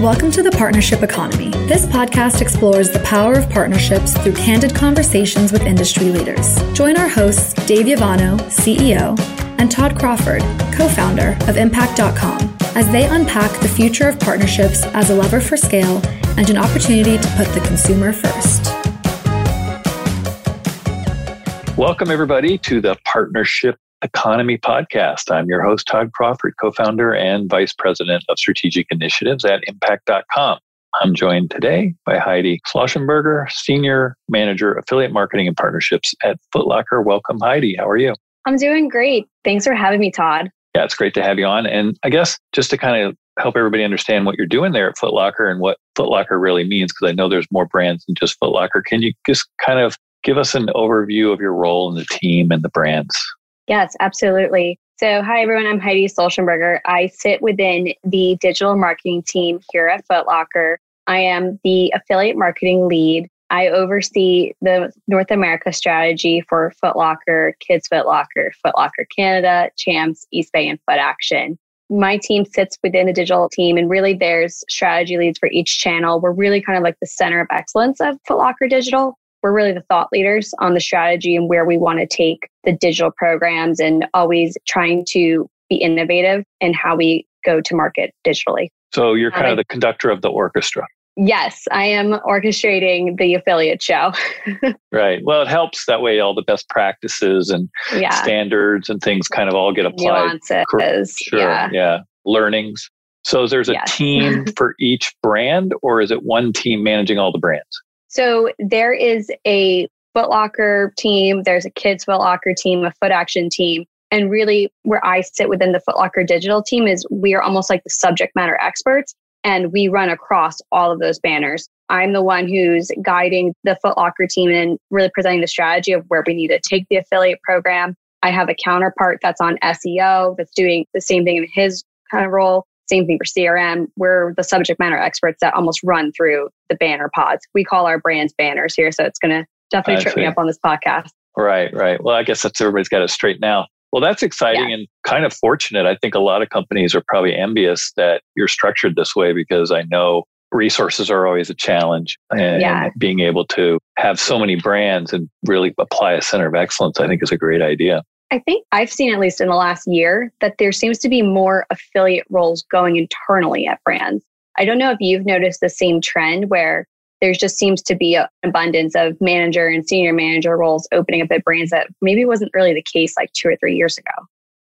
Welcome to the Partnership Economy. This podcast explores the power of partnerships through candid conversations with industry leaders. Join our hosts, Dave Yovanno, CEO, and Todd Crawford, co founder of Impact.com, as they unpack the future of partnerships as a lever for scale and an opportunity to put the consumer first. Welcome, everybody, to the Partnership Economy Podcast. I'm your host, Todd Crawford, co founder and vice president of strategic initiatives at impact.com. I'm joined today by Heidi Solchenberger, senior manager, affiliate marketing and partnerships at Footlocker. Welcome, Heidi. How are you? I'm doing great. Thanks for having me, Todd. Yeah, it's great to have you on. And I guess just to kind of help everybody understand what you're doing there at Footlocker and what Footlocker really means, because I know there's more brands than just Footlocker. Can you just kind of give us an overview of your role in the team and the brands? Yes, absolutely. So, hi everyone, I'm Heidi Solchenberger. I sit within the digital marketing team here at Footlocker. I am the affiliate marketing lead. I oversee the North America strategy for Footlocker, Kids Footlocker, Footlocker Canada, Champs, East Bay, and Foot Action. My team sits within the digital team, and really there's strategy leads for each channel. We're really kind of like the center of excellence of Footlocker Digital we're really the thought leaders on the strategy and where we want to take the digital programs and always trying to be innovative in how we go to market digitally. So you're kind of um, the conductor of the orchestra. Yes, I am orchestrating the affiliate show. right. Well, it helps that way all the best practices and yeah. standards and things kind of all get applied. Nuances. Sure. Yeah. yeah. Learnings. So is there's a yes. team for each brand or is it one team managing all the brands? So there is a Footlocker team, there's a Kids Footlocker team, a Foot Action team. And really, where I sit within the Footlocker digital team is we are almost like the subject matter experts and we run across all of those banners. I'm the one who's guiding the Footlocker team and really presenting the strategy of where we need to take the affiliate program. I have a counterpart that's on SEO that's doing the same thing in his kind of role. Same thing for CRM. We're the subject matter experts that almost run through the banner pods. We call our brands banners here. So it's going to definitely trip me up on this podcast. Right, right. Well, I guess that's everybody's got it straight now. Well, that's exciting yeah. and kind of fortunate. I think a lot of companies are probably envious that you're structured this way because I know resources are always a challenge and yeah. being able to have so many brands and really apply a center of excellence, I think is a great idea. I think I've seen, at least in the last year, that there seems to be more affiliate roles going internally at brands. I don't know if you've noticed the same trend where there just seems to be an abundance of manager and senior manager roles opening up at brands that maybe wasn't really the case like two or three years ago.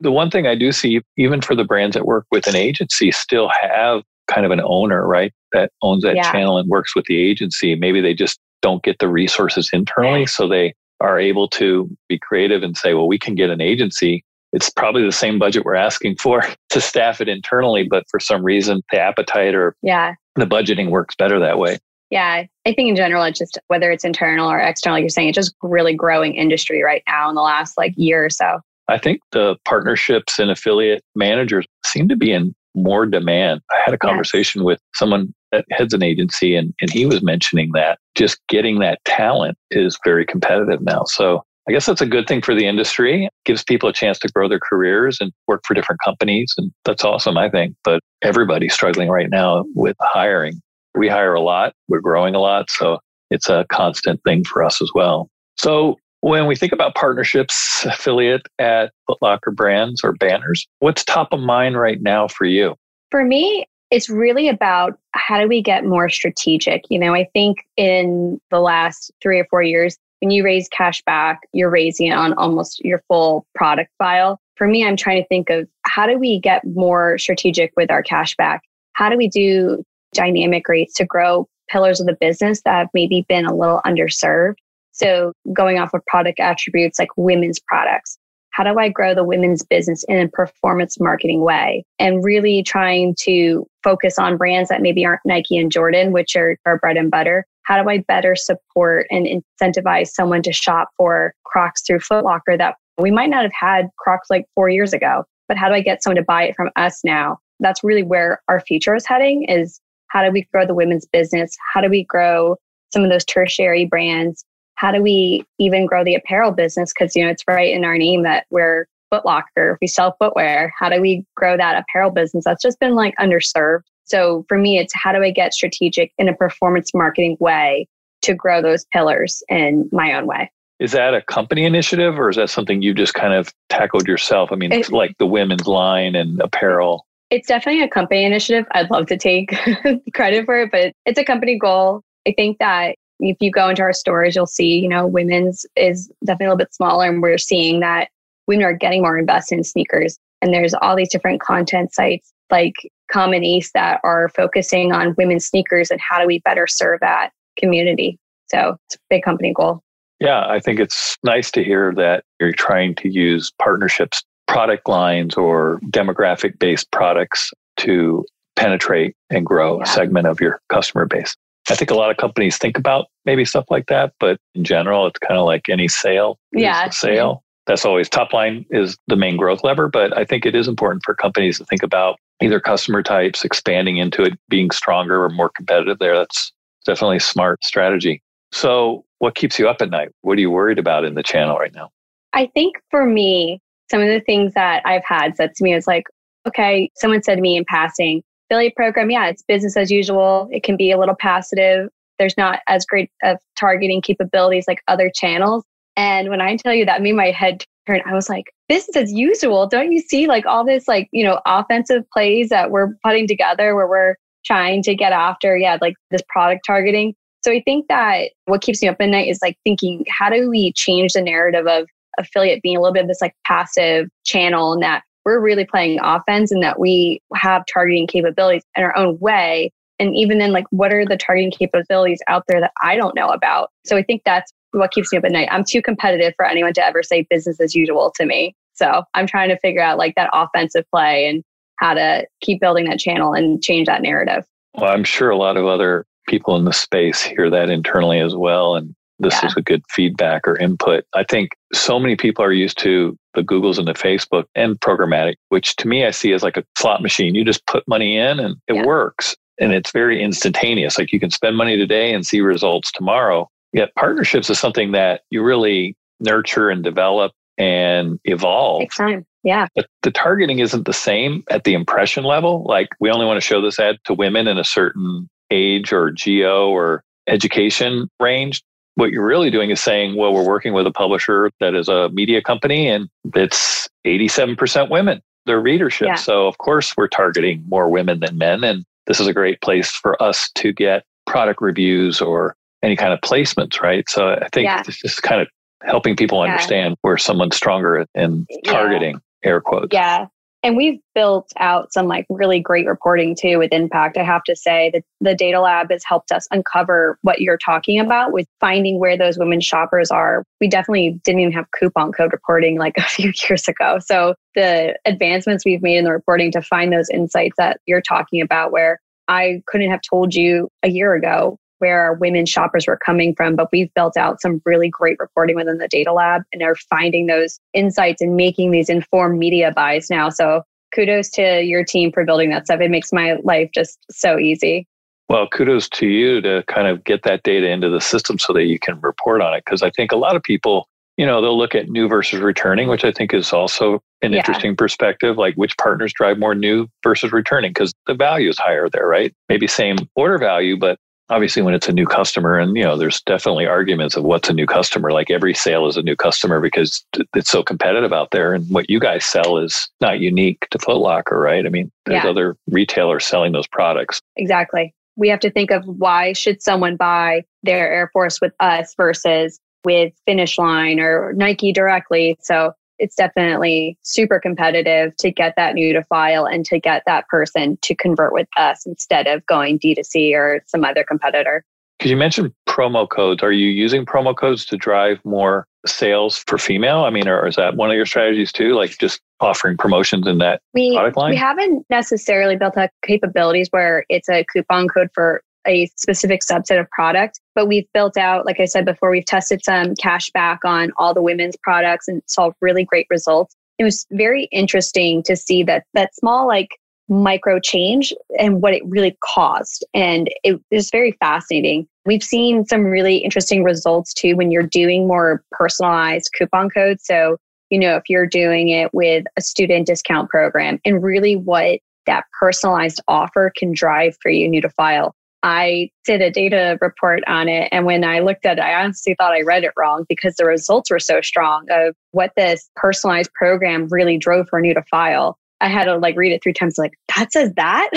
The one thing I do see, even for the brands that work with an agency, still have kind of an owner, right? That owns that yeah. channel and works with the agency. Maybe they just don't get the resources internally. So they are able to be creative and say, well, we can get an agency. It's probably the same budget we're asking for to staff it internally, but for some reason, the appetite or yeah. the budgeting works better that way. Yeah, I think in general, it's just whether it's internal or external, like you're saying, it's just really growing industry right now in the last like year or so. I think the partnerships and affiliate managers seem to be in more demand. I had a conversation with someone that heads an agency and, and he was mentioning that just getting that talent is very competitive now. So I guess that's a good thing for the industry. It gives people a chance to grow their careers and work for different companies. And that's awesome, I think. But everybody's struggling right now with hiring. We hire a lot, we're growing a lot. So it's a constant thing for us as well. So when we think about partnerships, affiliate at Footlocker brands or banners, what's top of mind right now for you? For me, it's really about how do we get more strategic? You know, I think in the last three or four years, when you raise cash back, you're raising on almost your full product file. For me, I'm trying to think of how do we get more strategic with our cash back? How do we do dynamic rates to grow pillars of the business that have maybe been a little underserved? So going off of product attributes like women's products, how do I grow the women's business in a performance marketing way? And really trying to focus on brands that maybe aren't Nike and Jordan, which are our bread and butter. How do I better support and incentivize someone to shop for Crocs through Footlocker that we might not have had Crocs like four years ago, but how do I get someone to buy it from us now? That's really where our future is heading is how do we grow the women's business? How do we grow some of those tertiary brands how do we even grow the apparel business? Because, you know, it's right in our name that we're Footlocker, we sell footwear. How do we grow that apparel business? That's just been like underserved. So for me, it's how do I get strategic in a performance marketing way to grow those pillars in my own way? Is that a company initiative or is that something you just kind of tackled yourself? I mean, it, like the women's line and apparel. It's definitely a company initiative. I'd love to take credit for it, but it's a company goal. I think that if you go into our stores, you'll see, you know, women's is definitely a little bit smaller and we're seeing that women are getting more invested in sneakers. And there's all these different content sites like Common East that are focusing on women's sneakers and how do we better serve that community. So it's a big company goal. Yeah, I think it's nice to hear that you're trying to use partnerships, product lines, or demographic based products to penetrate and grow yeah. a segment of your customer base. I think a lot of companies think about maybe stuff like that, but in general, it's kind of like any sale. Yeah. Sale. That's always top line is the main growth lever, but I think it is important for companies to think about either customer types, expanding into it, being stronger or more competitive there. That's definitely a smart strategy. So, what keeps you up at night? What are you worried about in the channel right now? I think for me, some of the things that I've had said to me is like, okay, someone said to me in passing, affiliate program, yeah, it's business as usual. It can be a little passive. There's not as great of targeting capabilities like other channels. And when I tell you that, me, my head turned. I was like, business as usual. Don't you see like all this like, you know, offensive plays that we're putting together where we're trying to get after, yeah, like this product targeting. So I think that what keeps me up at night is like thinking, how do we change the narrative of affiliate being a little bit of this like passive channel and that we're really playing offense and that we have targeting capabilities in our own way. And even then, like, what are the targeting capabilities out there that I don't know about? So I think that's what keeps me up at night. I'm too competitive for anyone to ever say business as usual to me. So I'm trying to figure out like that offensive play and how to keep building that channel and change that narrative. Well, I'm sure a lot of other people in the space hear that internally as well. And this yeah. is a good feedback or input. I think so many people are used to the Googles and the Facebook and programmatic, which to me I see as like a slot machine. You just put money in and it yeah. works. And it's very instantaneous. Like you can spend money today and see results tomorrow. Yet partnerships is something that you really nurture and develop and evolve. Takes time. Yeah. But the targeting isn't the same at the impression level. Like we only want to show this ad to women in a certain age or geo or education range what you're really doing is saying, well, we're working with a publisher that is a media company and it's 87% women, their readership. Yeah. So, of course, we're targeting more women than men. And this is a great place for us to get product reviews or any kind of placements, right? So, I think yeah. it's just kind of helping people yeah. understand where someone's stronger in targeting, air quotes. Yeah. And we've built out some like really great reporting too with impact. I have to say that the data lab has helped us uncover what you're talking about with finding where those women shoppers are. We definitely didn't even have coupon code reporting like a few years ago. So the advancements we've made in the reporting to find those insights that you're talking about where I couldn't have told you a year ago where our women shoppers were coming from, but we've built out some really great reporting within the data lab and are finding those insights and making these informed media buys now. So kudos to your team for building that stuff. It makes my life just so easy. Well, kudos to you to kind of get that data into the system so that you can report on it. Because I think a lot of people, you know, they'll look at new versus returning, which I think is also an yeah. interesting perspective. Like which partners drive more new versus returning because the value is higher there, right? Maybe same order value, but obviously when it's a new customer and you know there's definitely arguments of what's a new customer. Like every sale is a new customer because it's so competitive out there and what you guys sell is not unique to Foot Locker right? I mean there's yeah. other retailers selling those products. Exactly. We have to think of why should someone buy their air force with us versus with finish line or nike directly. So it's definitely super competitive to get that new to file and to get that person to convert with us instead of going D2C or some other competitor. Because you mentioned promo codes. Are you using promo codes to drive more sales for female? I mean, or is that one of your strategies too? Like just offering promotions in that we, product line? We haven't necessarily built up capabilities where it's a coupon code for a specific subset of product. But we've built out, like I said before, we've tested some cash back on all the women's products and saw really great results. It was very interesting to see that that small like micro change and what it really caused. And it was very fascinating. We've seen some really interesting results too when you're doing more personalized coupon codes. So you know, if you're doing it with a student discount program and really what that personalized offer can drive for you new to file. I did a data report on it. And when I looked at it, I honestly thought I read it wrong because the results were so strong of what this personalized program really drove for new to file. I had to like read it three times, like, that says that.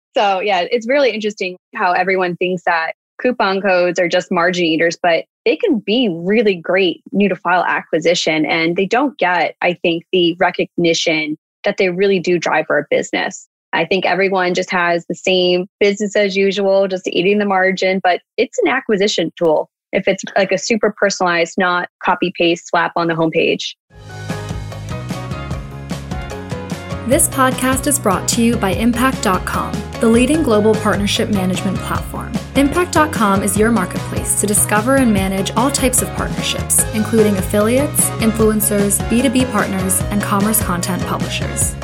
so, yeah, it's really interesting how everyone thinks that coupon codes are just margin eaters, but they can be really great new to file acquisition. And they don't get, I think, the recognition that they really do drive our business. I think everyone just has the same business as usual, just eating the margin, but it's an acquisition tool if it's like a super personalized, not copy paste slap on the homepage. This podcast is brought to you by Impact.com, the leading global partnership management platform. Impact.com is your marketplace to discover and manage all types of partnerships, including affiliates, influencers, B2B partners, and commerce content publishers.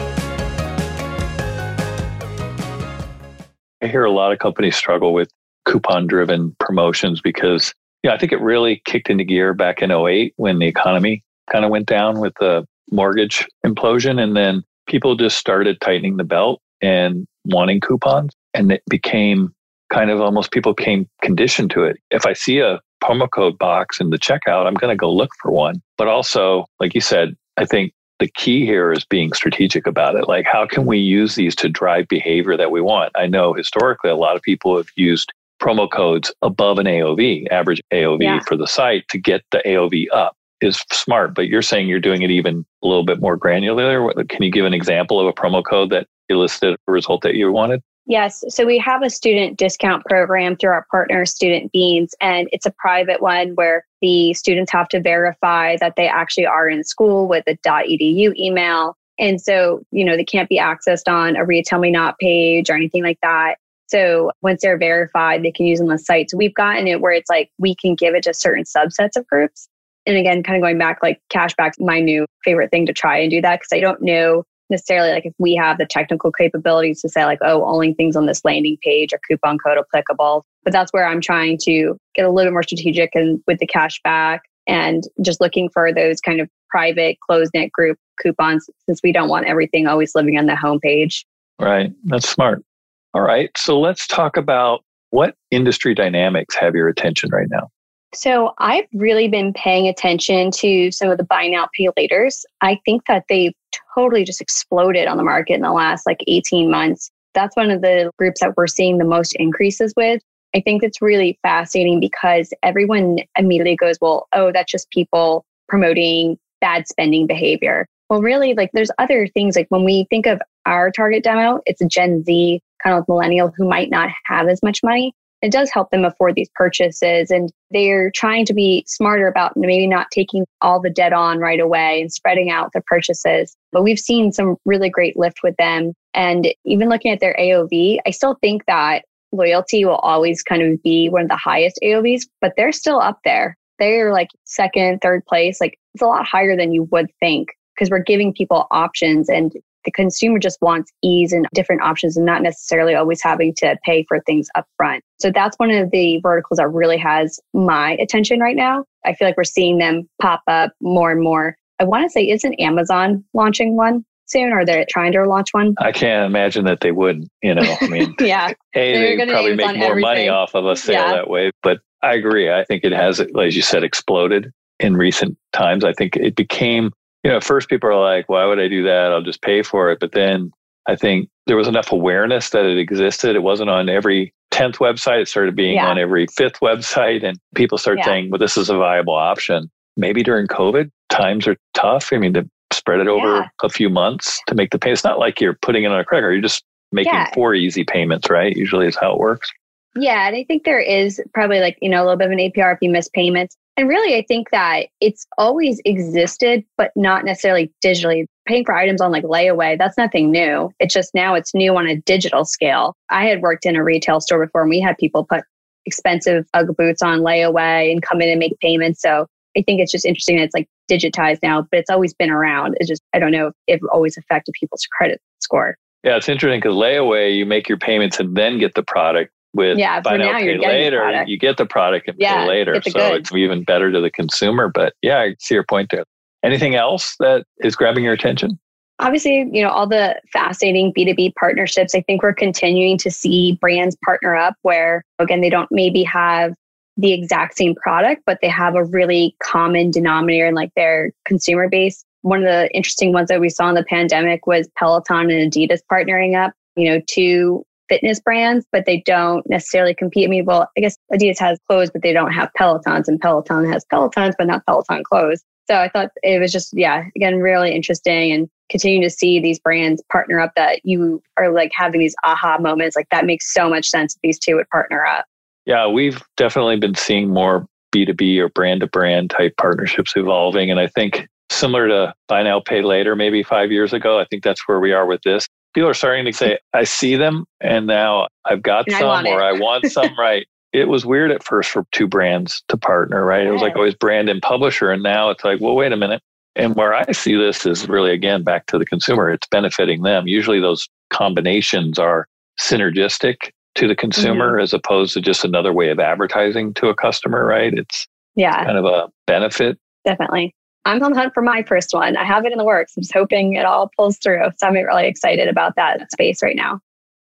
Hear a lot of companies struggle with coupon driven promotions because yeah, I think it really kicked into gear back in 08 when the economy kind of went down with the mortgage implosion. And then people just started tightening the belt and wanting coupons. And it became kind of almost people became conditioned to it. If I see a promo code box in the checkout, I'm going to go look for one. But also, like you said, I think the key here is being strategic about it. Like, how can we use these to drive behavior that we want? I know historically a lot of people have used promo codes above an AOV, average AOV yeah. for the site to get the AOV up is smart, but you're saying you're doing it even a little bit more granular. Can you give an example of a promo code that elicited a result that you wanted? Yes. So we have a student discount program through our partner, Student Beans, and it's a private one where the students have to verify that they actually are in school with a .edu email. And so, you know, they can't be accessed on a RetailMeNot page or anything like that. So once they're verified, they can use on the site. So we've gotten it where it's like we can give it to certain subsets of groups. And again, kind of going back, like cashback's my new favorite thing to try and do that because I don't know necessarily like if we have the technical capabilities to say like, oh, only things on this landing page are coupon code applicable. But that's where I'm trying to get a little bit more strategic and with the cash back and just looking for those kind of private closed knit group coupons since we don't want everything always living on the homepage. Right. That's smart. All right. So let's talk about what industry dynamics have your attention right now? So I've really been paying attention to some of the buy now, pay laters. I think that they've totally just exploded on the market in the last like 18 months. That's one of the groups that we're seeing the most increases with. I think it's really fascinating because everyone immediately goes, well, oh, that's just people promoting bad spending behavior. Well, really, like there's other things. Like when we think of our target demo, it's a Gen Z, kind of millennial who might not have as much money it does help them afford these purchases. And they're trying to be smarter about maybe not taking all the debt on right away and spreading out their purchases. But we've seen some really great lift with them. And even looking at their AOV, I still think that loyalty will always kind of be one of the highest AOVs, but they're still up there. They're like second, third place. Like it's a lot higher than you would think because we're giving people options and the consumer just wants ease and different options and not necessarily always having to pay for things up front. So that's one of the verticals that really has my attention right now. I feel like we're seeing them pop up more and more. I want to say, isn't Amazon launching one soon? Or they're trying to launch one? I can't imagine that they wouldn't. You know, I mean, yeah, hey, they probably make more everything. money off of a sale yeah. that way. But I agree. I think it has, as you said, exploded in recent times. I think it became you know, at first people are like, why would I do that? I'll just pay for it. But then I think there was enough awareness that it existed. It wasn't on every 10th website. It started being yeah. on every fifth website. And people start yeah. saying, well, this is a viable option. Maybe during COVID, times are tough. I mean, to spread it over yeah. a few months to make the pay. It's not like you're putting it on a credit card. You're just making four easy payments, right? Usually is how it works. Yeah. And I think there is probably like, you know, a little bit of an APR if you miss payments. And really, I think that it's always existed, but not necessarily digitally. Paying for items on like layaway, that's nothing new. It's just now it's new on a digital scale. I had worked in a retail store before and we had people put expensive Ugg boots on layaway and come in and make payments. So I think it's just interesting that it's like digitized now, but it's always been around. It's just, I don't know if it always affected people's credit score. Yeah, it's interesting because layaway, you make your payments and then get the product with yeah, buy now, pay later, you get the product and yeah, pay later. So goods. it's even better to the consumer. But yeah, I see your point there. Anything else that is grabbing your attention? Obviously, you know, all the fascinating B2B partnerships. I think we're continuing to see brands partner up where, again, they don't maybe have the exact same product, but they have a really common denominator in like their consumer base. One of the interesting ones that we saw in the pandemic was Peloton and Adidas partnering up, you know, two fitness brands, but they don't necessarily compete. I mean, well, I guess Adidas has clothes, but they don't have Pelotons, and Peloton has Pelotons, but not Peloton clothes. So I thought it was just, yeah, again, really interesting and continuing to see these brands partner up that you are like having these aha moments. Like that makes so much sense these two would partner up. Yeah, we've definitely been seeing more B2B or brand to brand type partnerships evolving. And I think similar to buy now, pay later, maybe five years ago, I think that's where we are with this. People are starting to say, I see them and now I've got and some I or I want some, right? It was weird at first for two brands to partner, right? It was like always brand and publisher. And now it's like, well, wait a minute. And where I see this is really, again, back to the consumer. It's benefiting them. Usually those combinations are synergistic to the consumer mm-hmm. as opposed to just another way of advertising to a customer, right? It's yeah, kind of a benefit. Definitely. I'm on the hunt for my first one. I have it in the works. I'm just hoping it all pulls through. So I'm really excited about that space right now.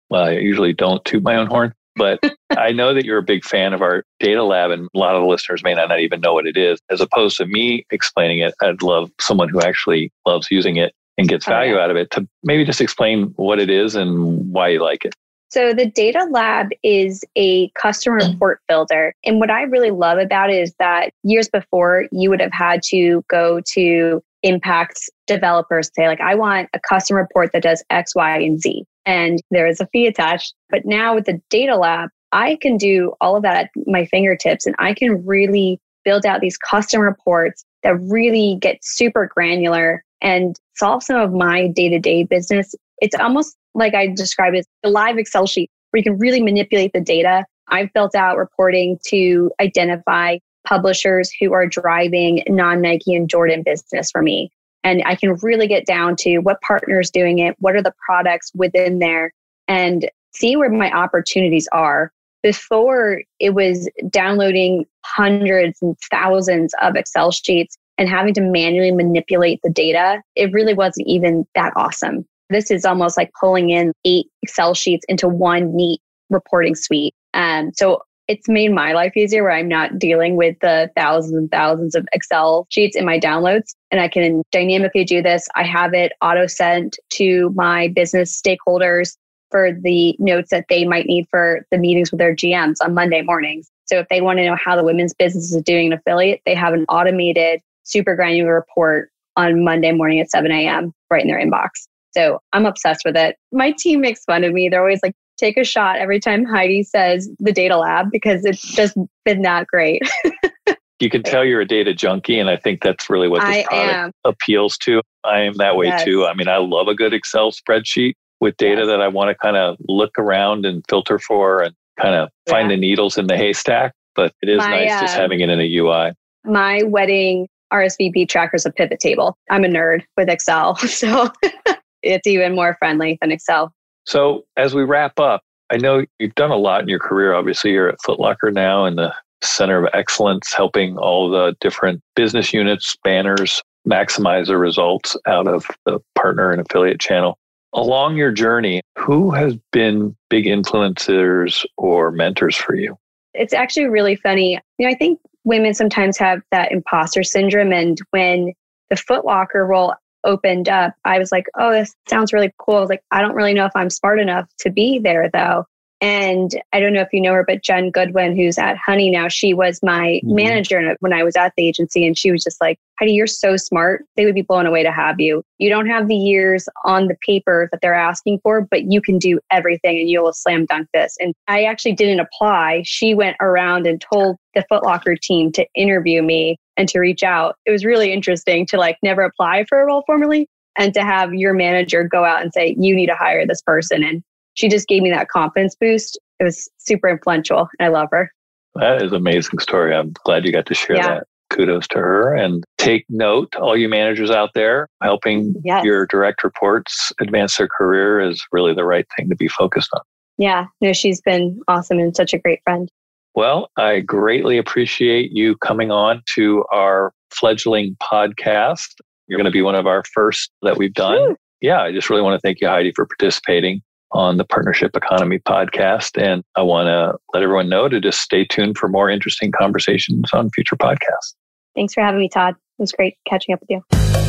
Well, I usually don't toot my own horn, but I know that you're a big fan of our data lab, and a lot of the listeners may not even know what it is. As opposed to me explaining it, I'd love someone who actually loves using it and gets value oh, yeah. out of it to maybe just explain what it is and why you like it. So the Data Lab is a customer mm. report builder. And what I really love about it is that years before, you would have had to go to impacts developers say like i want a customer report that does x y and z and there is a fee attached but now with the data lab i can do all of that at my fingertips and i can really build out these custom reports that really get super granular and solve some of my day-to-day business it's almost like I described it, a live Excel sheet where you can really manipulate the data. I've built out reporting to identify publishers who are driving non Nike and Jordan business for me. And I can really get down to what partners doing it, what are the products within there, and see where my opportunities are. Before it was downloading hundreds and thousands of Excel sheets and having to manually manipulate the data, it really wasn't even that awesome. This is almost like pulling in eight Excel sheets into one neat reporting suite. Um, so it's made my life easier where I'm not dealing with the thousands and thousands of Excel sheets in my downloads. And I can dynamically do this. I have it auto sent to my business stakeholders for the notes that they might need for the meetings with their GMs on Monday mornings. So if they want to know how the women's business is doing an affiliate, they have an automated, super granular report on Monday morning at 7 a.m. right in their inbox. So I'm obsessed with it. My team makes fun of me. They're always like, take a shot every time Heidi says the data lab because it's just been that great. you can tell you're a data junkie, and I think that's really what this I product am. appeals to. I am that way yes. too. I mean, I love a good Excel spreadsheet with data yes. that I want to kind of look around and filter for and kind of find the needles in the haystack. But it is my, nice uh, just having it in a UI. My wedding RSVP tracker is a pivot table. I'm a nerd with Excel. So it's even more friendly than Excel. So as we wrap up, I know you've done a lot in your career. Obviously, you're at Footlocker now in the center of excellence, helping all the different business units, banners maximize the results out of the partner and affiliate channel. Along your journey, who has been big influencers or mentors for you? It's actually really funny. You know, I think women sometimes have that imposter syndrome. And when the Footlocker role opened up, I was like, oh, this sounds really cool. I was like, I don't really know if I'm smart enough to be there though. And I don't know if you know her, but Jen Goodwin, who's at Honey now, she was my mm-hmm. manager when I was at the agency. And she was just like, Heidi, you're so smart. They would be blown away to have you. You don't have the years on the paper that they're asking for, but you can do everything and you'll slam dunk this. And I actually didn't apply. She went around and told the Footlocker team to interview me and to reach out. It was really interesting to like never apply for a role formally and to have your manager go out and say, you need to hire this person. And she just gave me that confidence boost. It was super influential. I love her. That is an amazing story. I'm glad you got to share yeah. that. Kudos to her. And take note, all you managers out there, helping yes. your direct reports advance their career is really the right thing to be focused on. Yeah, no, she's been awesome and such a great friend. Well, I greatly appreciate you coming on to our fledgling podcast. You're going to be one of our first that we've done. Woo. Yeah, I just really want to thank you, Heidi, for participating on the Partnership Economy podcast. And I want to let everyone know to just stay tuned for more interesting conversations on future podcasts. Thanks for having me, Todd. It was great catching up with you.